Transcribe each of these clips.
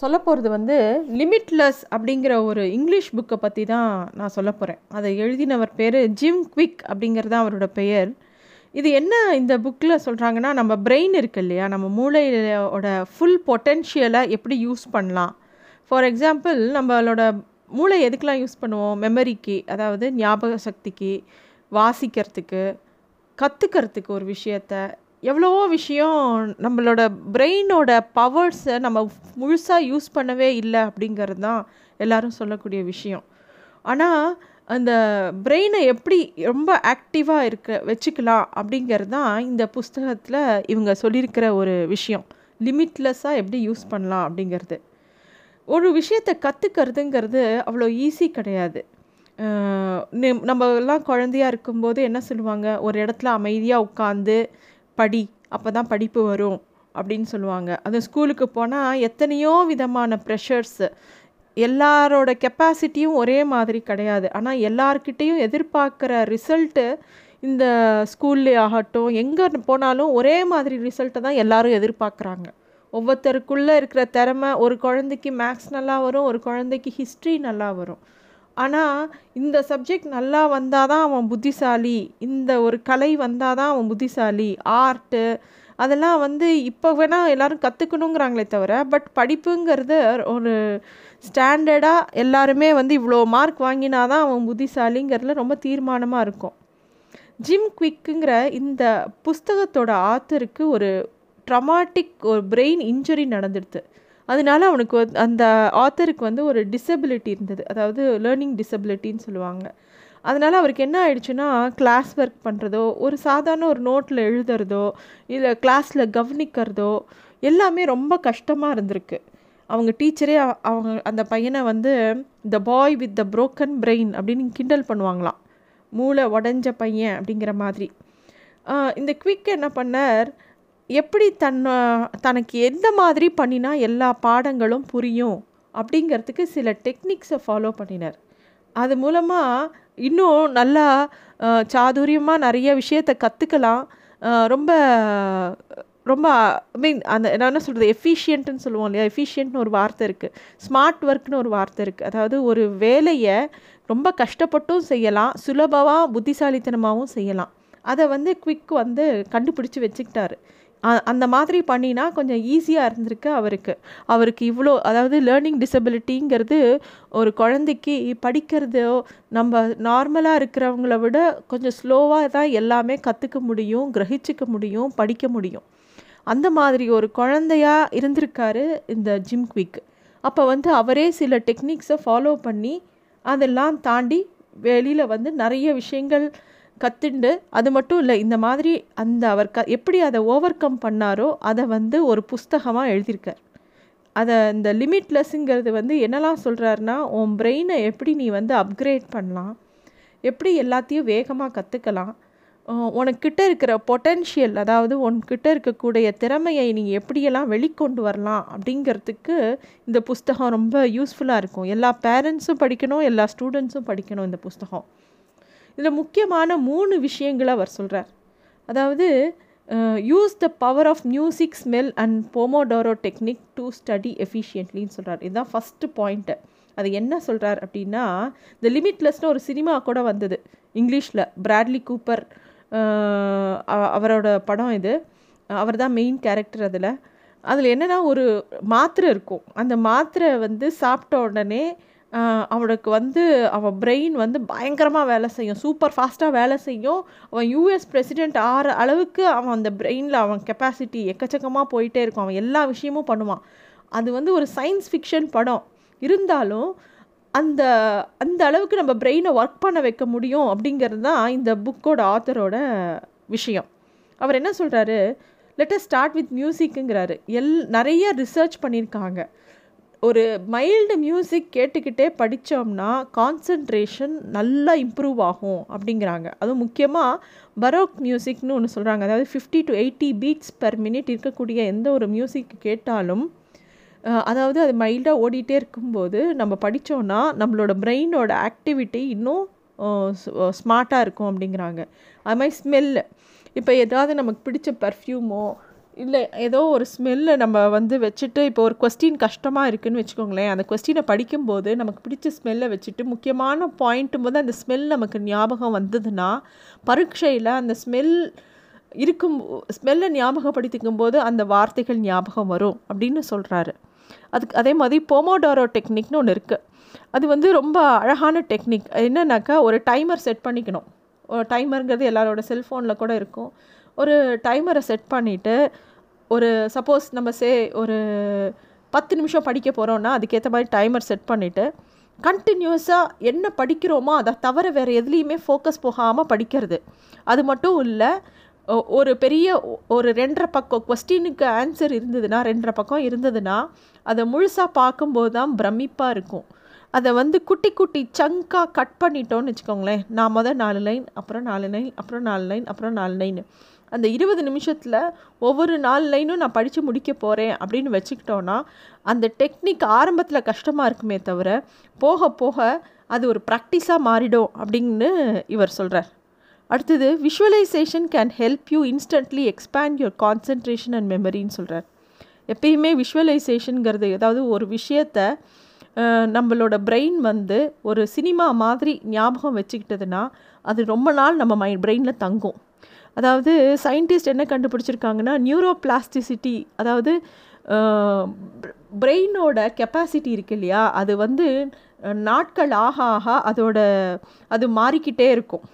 சொல்ல போகிறது வந்து லிமிட்லெஸ் அப்படிங்கிற ஒரு இங்கிலீஷ் புக்கை பற்றி தான் நான் சொல்ல போகிறேன் அதை எழுதினவர் பேர் ஜிம் குவிக் அப்படிங்கிறது தான் அவரோட பெயர். இது என்ன இந்த புக்கில் சொல்கிறாங்கன்னா நம்ம பிரெயின் இருக்கு இல்லையா? நம்ம மூளையோட ஃபுல் பொட்டென்ஷியலை எப்படி யூஸ் பண்ணலாம்? ஃபார் எக்ஸாம்பிள் நம்மளோட மூளை எதுக்கெலாம் யூஸ் பண்ணுவோம்? மெமரிக்கு அதாவது ஞாபக சக்திக்கு வாசிக்கிறதுக்கு கற்றுக்கிறதுக்கு ஒரு விஷயத்த எவ்வளவோ விஷயம் நம்மளோட பிரெயினோட பவர்ஸை நம்ம முழுசாக யூஸ் பண்ணவே இல்லை அப்படிங்கிறது தான் எல்லோரும் சொல்லக்கூடிய விஷயம். ஆனால் அந்த பிரெயினை எப்படி ரொம்ப ஆக்டிவாக இருக்க வச்சுக்கலாம் அப்படிங்கிறது தான் இந்த புஸ்தகத்தில் இவங்க சொல்லியிருக்கிற ஒரு விஷயம். லிமிட்லெஸ்ஸாக எப்படி யூஸ் பண்ணலாம் அப்படிங்கிறது. ஒரு விஷயத்தை கற்றுக்கிறதுங்கிறது அவ்வளோ ஈஸி கிடையாது. நம்ம எல்லாம் குழந்தையாக இருக்கும்போது என்ன சொல்லுவாங்க? ஒரு இடத்துல அமைதியாக உட்காந்து படி அப்போ தான் படிப்பு வரும் அப்படின்னு சொல்லுவாங்க. அது ஸ்கூலுக்கு போனால் எத்தனையோ விதமான ப்ரெஷர்ஸு எல்லாரோட கெப்பாசிட்டியும் ஒரே மாதிரி கிடையாது. ஆனால் எல்லார்கிட்டேயும் எதிர்பார்க்குற ரிசல்ட்டு இந்த ஸ்கூல்லே ஆகட்டும் எங்கே போனாலும் ஒரே மாதிரி ரிசல்ட்டை தான் எல்லோரும் எதிர்பார்க்குறாங்க. ஒவ்வொருத்தருக்குள்ளே இருக்கிற திறமை ஒரு குழந்தைக்கு மேக்ஸ் நல்லா வரும் ஒரு குழந்தைக்கு ஹிஸ்ட்ரி நல்லா வரும். ஆனால் இந்த சப்ஜெக்ட் நல்லா வந்தால் தான் அவன் புத்திசாலி. இந்த ஒரு கலை வந்தால் தான் அவன் புத்திசாலி. ஆர்ட்டு அதெல்லாம் வந்து இப்போ வேணால் எல்லோரும் கற்றுக்கணுங்கிறாங்களே தவிர பட் படிப்புங்கிறது ஒரு ஸ்டாண்டர்டாக எல்லாருமே வந்து இவ்வளோ மார்க் வாங்கினா தான் அவன் புத்திசாலிங்கிறதுல ரொம்ப தீர்மானமாக இருக்கும். ஜிம் குவிக்குங்கிற இந்த புஸ்தகத்தோட ஆத்தருக்கு ஒரு ட்ரமாட்டிக் ஒரு பிரெயின் இன்ஜுரி நடந்துடுது அதனால அவனுக்கு அந்த ஆத்தருக்கு வந்து ஒரு டிசபிலிட்டி இருந்தது. அதாவது லேர்னிங் டிசபிலிட்டின்னு சொல்லுவாங்க. அதனால் அவருக்கு என்ன ஆயிடுச்சுன்னா கிளாஸ் ஒர்க் பண்ணுறதோ ஒரு சாதாரண ஒரு நோட்டில் எழுதுறதோ இல்லை கிளாஸில் கவனிக்கிறதோ எல்லாமே ரொம்ப கஷ்டமாக இருந்திருக்கு. அவங்க டீச்சரே அவங்க அந்த பையனை வந்து the boy with the broken brain அப்படின்னு கிண்டல் பண்ணுவாங்களாம். மூளை உடஞ்ச பையன் அப்படிங்கிற மாதிரி. இந்த குவிக் என்ன பண்ணார்? எப்படி தன்னை தனக்கு எந்த மாதிரி பண்ணினா எல்லா பாடங்களும் புரியும் அப்படிங்கிறதுக்கு சில டெக்னிக்ஸை ஃபாலோ பண்ணினார். அது மூலமாக இன்னும் நல்லா சாதுரியமாக நிறைய விஷயத்தை கற்றுக்கலாம் ரொம்ப ரொம்ப ஐ மீன் அந்த என்ன சொல்கிறது எஃபிஷியன்ட்னு சொல்லுவோம் இல்லையா? எஃபிஷியன்ட்னு ஒரு வார்த்தை இருக்குது ஸ்மார்ட் ஒர்க்னு ஒரு வார்த்தை இருக்குது அதாவது ஒரு வேலையை ரொம்ப கஷ்டப்பட்டும் செய்யலாம் சுலபமாக புத்திசாலித்தனமாகவும் செய்யலாம். அதை வந்து குவிக் வந்து கண்டுபிடிச்சி வச்சுக்கிட்டாரு. அந்த மாதிரி பண்ணினா கொஞ்சம் ஈஸியாக இருந்திருக்கு அவருக்கு. அவருக்கு இவ்வளோ அதாவது லேர்னிங் டிசபிலிட்டிங்கிறது ஒரு குழந்தைக்கு படிக்கிறதோ நம்ம நார்மலாக இருக்கிறவங்கள விட கொஞ்சம் ஸ்லோவாக தான் எல்லாமே கற்றுக்க முடியும் கிரகிச்சிக்க முடியும் படிக்க முடியும். அந்த மாதிரி ஒரு குழந்தையாக இருந்திருக்காரு இந்த ஜிம் குவிக் அப்போ வந்து அவரே சில டெக்னிக்ஸை ஃபாலோ பண்ணி அதெல்லாம் தாண்டி வெளியில் வந்து நிறைய விஷயங்கள் கற்றுண்டு அது மட்டும் இல்லை இந்த மாதிரி அந்த அவர் க எப்படி அதை ஓவர் கம் பண்ணாரோ அதை வந்து ஒரு புஸ்தகமாக எழுதியிருக்கார். அதை இந்த லிமிட்லெஸ்ஸுங்கிறது வந்து என்னெல்லாம் சொல்கிறாருன்னா உன் பிரெயினை எப்படி நீ வந்து அப்கிரேட் பண்ணலாம் எப்படி எல்லாத்தையும் வேகமாக கற்றுக்கலாம் உனக்கிட்ட இருக்கிற பொட்டென்ஷியல் அதாவது உன்கிட்ட இருக்கக்கூடிய திறமையை நீ எப்படியெல்லாம் வெளிக்கொண்டு வரலாம் அப்படிங்கிறதுக்கு இந்த புஸ்தகம் ரொம்ப யூஸ்ஃபுல்லாக இருக்கும். எல்லா பேரண்ட்ஸும் படிக்கணும் எல்லா ஸ்டூடெண்ட்ஸும் படிக்கணும் இந்த புஸ்தகம். இதில் முக்கியமான மூணு விஷயங்களை அவர் சொல்கிறார். அதாவது use the power of music smell and pomodoro technique to study எஃபிஷியன்ட்லின்னு சொல்கிறார். இதுதான் ஃபஸ்ட்டு பாயிண்ட்டு அது என்ன சொல்கிறார் அப்படின்னா இந்த லிமிட்லெஸ்னு ஒரு சினிமா கூட வந்தது. இங்கிலீஷில். பிராட்லி கூப்பர் அவரோட படம் இது. அவர் தான் மெயின் கேரக்டர் அதில். அதில் என்னென்னா ஒரு மாத்திரை இருக்கும். அந்த மாத்திரை வந்து சாப்பிட்ட உடனே அவனுக்கு வந்து அவன் பிரெயின் வந்து பயங்கரமாக வேலை செய்யும். சூப்பர் ஃபாஸ்ட்டாக வேலை செய்யும். அவன் யூஎஸ் பிரசிடெண்ட் ஆகிற அளவுக்கு அவன் அந்த பிரெயினில் அவன் கெப்பாசிட்டி எக்கச்சக்கமாக போயிட்டே இருக்கும். அவன் எல்லா விஷயமும் பண்ணுவான். அது வந்து ஒரு சயின்ஸ் ஃபிக்ஷன் படம். இருந்தாலும் அந்த அந்த அளவுக்கு நம்ம பிரெயினை ஒர்க் பண்ண வைக்க முடியும் அப்படிங்கிறது தான் இந்த புக்கோட ஆத்தரோட விஷயம். அவர் என்ன சொல்கிறாரு லெட்டஸ் ஸ்டார்ட் வித் மியூசிக்குங்கிறாரு எல் நிறைய ரிசர்ச் பண்ணியிருக்காங்க ஒரு மைல்டு மியூசிக் கேட்டுக்கிட்டே படித்தோம்னா கான்சன்ட்ரேஷன் நல்லா இம்ப்ரூவ் ஆகும் அப்படிங்கிறாங்க. அதுவும் முக்கியமாக பரோக் மியூசிக்னு ஒன்று சொல்கிறாங்க அதாவது fifty to eighty beats per minute இருக்கக்கூடிய எந்த ஒரு மியூசிக் கேட்டாலும் அதாவது அது மைல்டாக ஓடிட்டே இருக்கும்போது நம்ம படித்தோன்னா நம்மளோட பிரெயினோட ஆக்டிவிட்டி இன்னும் ஸ்மார்ட்டாக இருக்கும் அப்படிங்கிறாங்க. அது மாதிரி ஸ்மெல்லு இப்போ ஏதாவது நமக்கு பிடிச்ச பர்ஃப்யூமோ இல்லை ஏதோ ஒரு ஸ்மெல்லை நம்ம வந்து வச்சுட்டு இப்போ ஒரு கொஸ்டின் கஷ்டமாக இருக்குதுன்னு வச்சுக்கோங்களேன். அந்த கொஸ்டினை படிக்கும்போது நமக்கு பிடிச்ச ஸ்மெல்லை வச்சுட்டு முக்கியமான பாயிண்ட்டும் போது அந்த ஸ்மெல் நமக்கு ஞாபகம் வந்ததுன்னா பரீட்சையில் அந்த ஸ்மெல் இருக்கும் ஸ்மெல்லை ஞாபகப்படுத்திக்கும் போது அந்த வார்த்தைகள் ஞாபகம் வரும் அப்படின்னு சொல்கிறாரு அதுக்கு அதே மாதிரி போமோடாரோ டெக்னிக்னு ஒன்று இருக்குது அது வந்து ரொம்ப அழகான டெக்னிக் என்னன்னாக்கா ஒரு டைமர் செட் பண்ணிக்கணும். டைமருங்கிறது எல்லாரோட செல்ஃபோனில் கூட இருக்கும். ஒரு டைமரை செட் பண்ணிவிட்டு ஒரு சப்போஸ் நம்ம சே ஒரு பத்து நிமிஷம் படிக்க போகிறோன்னா அதுக்கேற்ற மாதிரி டைமர் செட் பண்ணிவிட்டு கண்டினியூஸாக என்ன படிக்கிறோமோ அதை தவிர வேறு எதுலேயுமே ஃபோக்கஸ் போகாமல் படிக்கிறது. அது மட்டும் இல்லை ஒரு பெரிய ஒரு ரெண்டரை பக்கம் கொஸ்டினுக்கு ஆன்சர் இருந்ததுன்னா ரெண்டரை பக்கம் இருந்ததுன்னா அதை முழுசாக பார்க்கும்போது தான் பிரமிப்பாக இருக்கும். அதை வந்து குட்டி குட்டி சங்காக கட் பண்ணிட்டோன்னு வச்சுக்கோங்களேன். நான் மொதல் நாலு லைன் அப்புறம் நாலு லைன் அப்புறம் நாலு லைன் அப்புறம் நாலு லைன் அந்த இருபது நிமிஷத்தில் ஒவ்வொரு நாலு லைனும் நான் படித்து முடிக்க போகிறேன் அப்படின்னு வச்சுக்கிட்டோன்னா அந்த டெக்னிக் ஆரம்பத்தில் கஷ்டமாக இருக்குமே தவிர போக போக அது ஒரு ப்ராக்டிஸாக மாறிடும் அப்படின்னு இவர் சொல்கிறார் அடுத்தது visualization can help you instantly expand your concentration and மெமரின்னு சொல்கிறார் எப்பயுமே விஷுவலைசேஷனுங்கிறது ஏதாவது ஒரு விஷயத்தை நம்மளோட பிரெயின் வந்து ஒரு சினிமா மாதிரி ஞாபகம் வச்சுக்கிட்டதுன்னா அது ரொம்ப நாள் நம்ம மைண்ட் பிரெயினில் தங்கும். அதாவது சயின்டிஸ்ட் என்ன கண்டுபிடிச்சிருக்காங்கன்னா நியூரோ பிளாஸ்டிசிட்டி அதாவது பிரெயினோட கெப்பாசிட்டி இருக்கு இல்லையா? அது வந்து நாட்கள் ஆக ஆக அதோட அது மாறிக்கிட்டே இருக்கும்.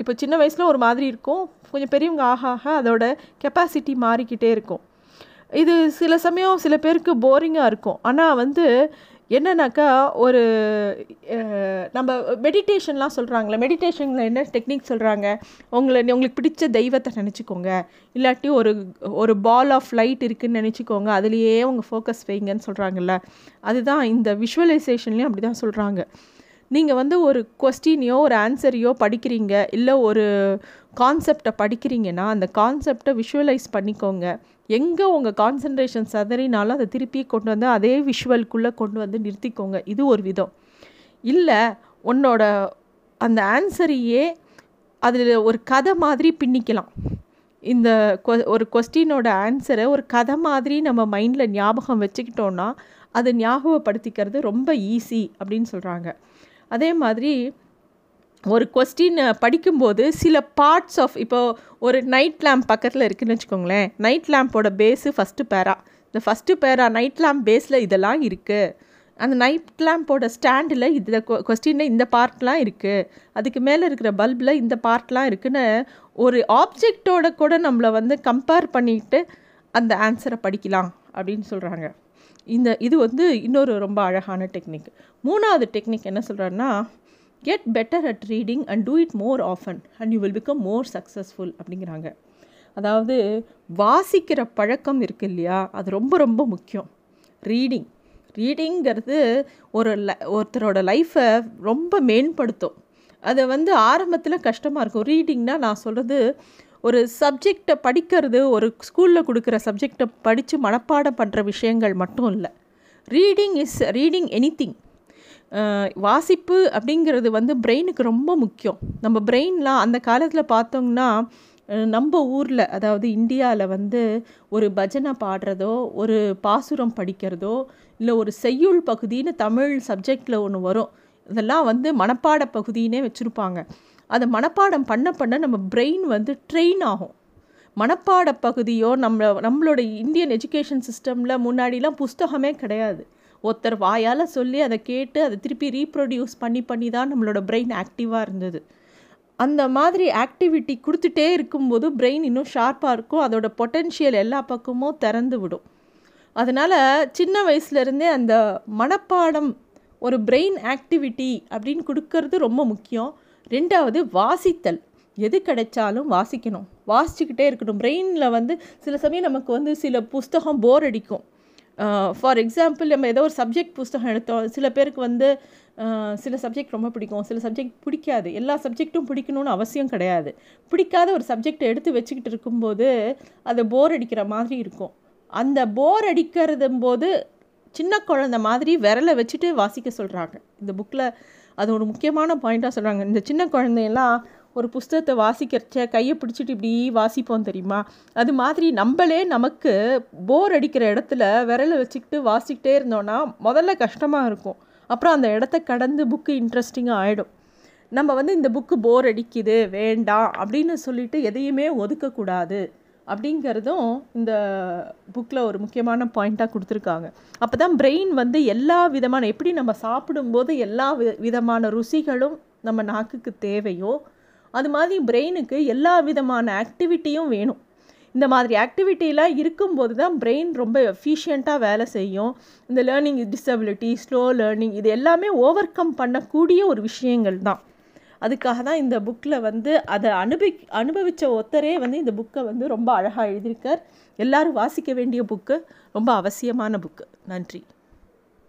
இப்போ சின்ன வயசில் ஒரு மாதிரி இருக்கும். கொஞ்சம் பெரியவங்க ஆக ஆக அதோட கெப்பாசிட்டி மாறிக்கிட்டே இருக்கும். இது சில சமயம் சில பேருக்கு போரிங்காக இருக்கும். ஆனால் வந்து என்னன்னாக்கா ஒரு நம்ம மெடிடேஷன்லாம் சொல்கிறாங்களே மெடிடேஷனில் என்ன டெக்னிக் சொல்கிறாங்க உங்களை உங்களுக்கு பிடிச்ச தெய்வத்தை நினச்சிக்கோங்க. இல்லாட்டி ஒரு ஒரு பால் ஆஃப் லைட் இருக்குதுன்னு நினச்சிக்கோங்க. அதுலேயே உங்கள் ஃபோக்கஸ் வைங்கன்னு சொல்கிறாங்கல்ல அதுதான் இந்த விஷுவலைசேஷன்லேயும் அப்படி தான் சொல்கிறாங்க நீங்கள் வந்து ஒரு கொஸ்டினையோ ஒரு ஆன்சரையோ படிக்கிறீங்க இல்லை ஒரு கான்செப்டை படிக்கிறீங்கன்னா அந்த கான்செப்டை விஷுவலைஸ் பண்ணிக்கோங்க. எங்கே உங்கள் கான்சன்ட்ரேஷன் சதறினாலும் அதை திருப்பி கொண்டு வந்து அதே விஷுவல்குள்ளே கொண்டு வந்து நிறுத்திக்கோங்க. இது ஒரு விதம். இல்லை உன்னோட அந்த ஆன்சரையே அதில் ஒரு கதை மாதிரி பின்னிக்கலாம். இந்த ஒரு கொஸ்டினோட ஆன்சரை ஒரு கதை மாதிரி நம்ம மைண்டில் ஞாபகம் வச்சுக்கிட்டோன்னா அதை ஞாபகப்படுத்திக்கிறது ரொம்ப ஈஸி அப்படின்னு சொல்கிறாங்க அதே மாதிரி ஒரு கொஸ்டின் படிக்கும்போது சில பார்ட்ஸ் ஆஃப் இப்போது ஒரு நைட் லேம்ப் பக்கத்தில் இருக்குதுன்னு வச்சுக்கோங்களேன். நைட் லேம்போட பேஸு ஃபஸ்ட்டு பேரா இந்த ஃபஸ்ட்டு பேரா நைட் லேம்ப் பேஸில் இதெல்லாம் இருக்குது அந்த நைட் லேம்போட ஸ்டாண்டில் இந்த கொஸ்டினில் இந்த பார்ட்லாம் இருக்குது அதுக்கு மேலே இருக்கிற பல்பில் இந்த பார்ட்லாம் இருக்குன்னு ஒரு ஆப்ஜெக்டோட கூட நம்மளை வந்து கம்பேர் பண்ணிட்டு அந்த ஆன்சரை படிக்கலாம் அப்படின்னு சொல்கிறாங்க இந்த இது வந்து இன்னொரு ரொம்ப அழகான டெக்னிக். மூணாவது டெக்னிக் என்ன சொல்கிறாருன்னா get better at reading and do it more often and you will become more successful அப்படிங்கிறாங்க. அதாவது வாசிக்கிற பழக்கம் இருக்கு இல்லையா? அது ரொம்ப ரொம்ப முக்கியம். ரீடிங் ரீடிங்கிறது ஒரு ல ஒருத்தரோட லைஃப்பை ரொம்ப மேம்படுத்தும். அதை வந்து ஆரம்பத்தில் கஷ்டமாக இருக்கும். ரீடிங்னால் நான் சொல்கிறது ஒரு சப்ஜெக்டை படிக்கிறது ஒரு ஸ்கூலில் கொடுக்குற சப்ஜெக்டை படித்து மனப்பாடம் பண்ணுற விஷயங்கள் மட்டும் இல்லை. Reading is reading anything வாசிப்பு அப்படிங்கிறது வந்து பிரெயினுக்கு ரொம்ப முக்கியம். நம்ம பிரெயின்லாம் அந்த காலத்தில் பார்த்தோம்னா நம்ம ஊரில் அதாவது இந்தியாவில் வந்து ஒரு பஜனை பாடுறதோ ஒரு பாசுரம் படிக்கிறதோ இல்லை ஒரு செய்யுள் பகுதின்னு தமிழ் சப்ஜெக்டில் ஒன்று வரும். இதெல்லாம் வந்து மனப்பாட பகுதினே வச்சுருப்பாங்க. அதை மனப்பாடம் பண்ண பண்ண நம்ம பிரெயின் வந்து ட்ரெயின் ஆகும். மனப்பாட பகுதியோ நம்ம நம்மளோட இந்தியன் எஜுகேஷன் சிஸ்டமில் முன்னாடிலாம் புஸ்தகமே கிடையாது. ஒருத்தர் வாயால் சொல்லி அதை கேட்டு அதை திருப்பி ரீப்ரொடியூஸ் பண்ணி பண்ணி தான் நம்மளோட பிரெயின் ஆக்டிவாக இருந்தது. அந்த மாதிரி ஆக்டிவிட்டி கொடுத்துட்டே இருக்கும்போது பிரெயின் இன்னும் ஷார்ப்பாக இருக்கும். அதோட பொட்டென்ஷியல் எல்லா பக்கமும் திறந்து விடும். அதனால் சின்ன வயசுலேருந்தே அந்த மனப்பாடம் ஒரு பிரெயின் ஆக்டிவிட்டி அப்படின்னு கொடுக்கறது ரொம்ப முக்கியம். ரெண்டாவது வாசித்தல். எது கிடைச்சாலும் வாசிக்கணும். வாசிச்சுக்கிட்டே இருக்கணும். பிரெயினில் வந்து சில சமயம் நமக்கு வந்து சில புஸ்தகம் போர் அடிக்கும். ஃபார் எக்ஸாம்பிள் நம்ம ஏதோ ஒரு சப்ஜெக்ட் புஸ்தகம் எடுத்தோம். சில பேருக்கு வந்து சில சப்ஜெக்ட் ரொம்ப பிடிக்கும். சில சப்ஜெக்ட் பிடிக்காது. எல்லா சப்ஜெக்ட்டும் பிடிக்கணும்னு அவசியம் கிடையாது. பிடிக்காத ஒரு சப்ஜெக்டை எடுத்து வச்சுக்கிட்டு இருக்கும்போது அது போர் அடிக்கிற மாதிரி இருக்கும். அந்த போர் அடிக்கிறது போது சின்ன குழந்த மாதிரி விரலை வச்சுட்டு வாசிக்க சொல்கிறாங்க இந்த புக்கில் அது ஒரு முக்கியமான பாயிண்ட்டாக சொல்கிறாங்க இந்த சின்ன குழந்தையெல்லாம் ஒரு புஸ்தகத்தை வாசிக்கிறச்ச கையை பிடிச்சிட்டு இப்படி வாசிப்போம் தெரியுமா? அது மாதிரி நம்மளே நமக்கு போர் அடிக்கிற இடத்துல விரலை வச்சுக்கிட்டு வாசிக்கிட்டே இருந்தோன்னா முதல்ல கஷ்டமாக இருக்கும். அப்புறம் அந்த இடத்த கடந்து புக்கு இன்ட்ரெஸ்டிங்காக ஆகிடும் நம்ம வந்து இந்த புக்கு போர் அடிக்குது வேண்டாம் அப்படின்னு சொல்லிட்டு எதையுமே ஒதுக்கக்கூடாது. அப்படிங்கிறதும் இந்த புக்கில் ஒரு முக்கியமான பாயிண்ட்டாக கொடுத்துருக்காங்க. அப்போ தான் பிரெயின் வந்து எல்லா விதமான எப்படி நம்ம சாப்பிடும்போது எல்லா விதமான ருசிகளும் நம்ம நாக்குக்கு தேவையோ அது மாதிரி பிரெயினுக்கு எல்லா விதமான ஆக்டிவிட்டியும் வேணும். இந்த மாதிரி ஆக்டிவிட்டியெலாம் இருக்கும்போது தான் பிரெயின் ரொம்ப எஃபிஷியண்ட்டாக வேலை செய்யும். இந்த லேர்னிங் டிசபிலிட்டி ஸ்லோ லேர்னிங் இது எல்லாமே ஓவர் கம் பண்ணக்கூடிய ஒரு விஷயங்கள் தான் அதுக்காக தான் இந்த புக்கில் வந்து அதை அனுபவி அனுபவித்த ஒத்தரே வந்து இந்த புக்கை வந்து ரொம்ப அழகாக எழுதியிருக்கார். எல்லோரும் வாசிக்க வேண்டிய புக்கு ரொம்ப அவசியமான புக்கு நன்றி.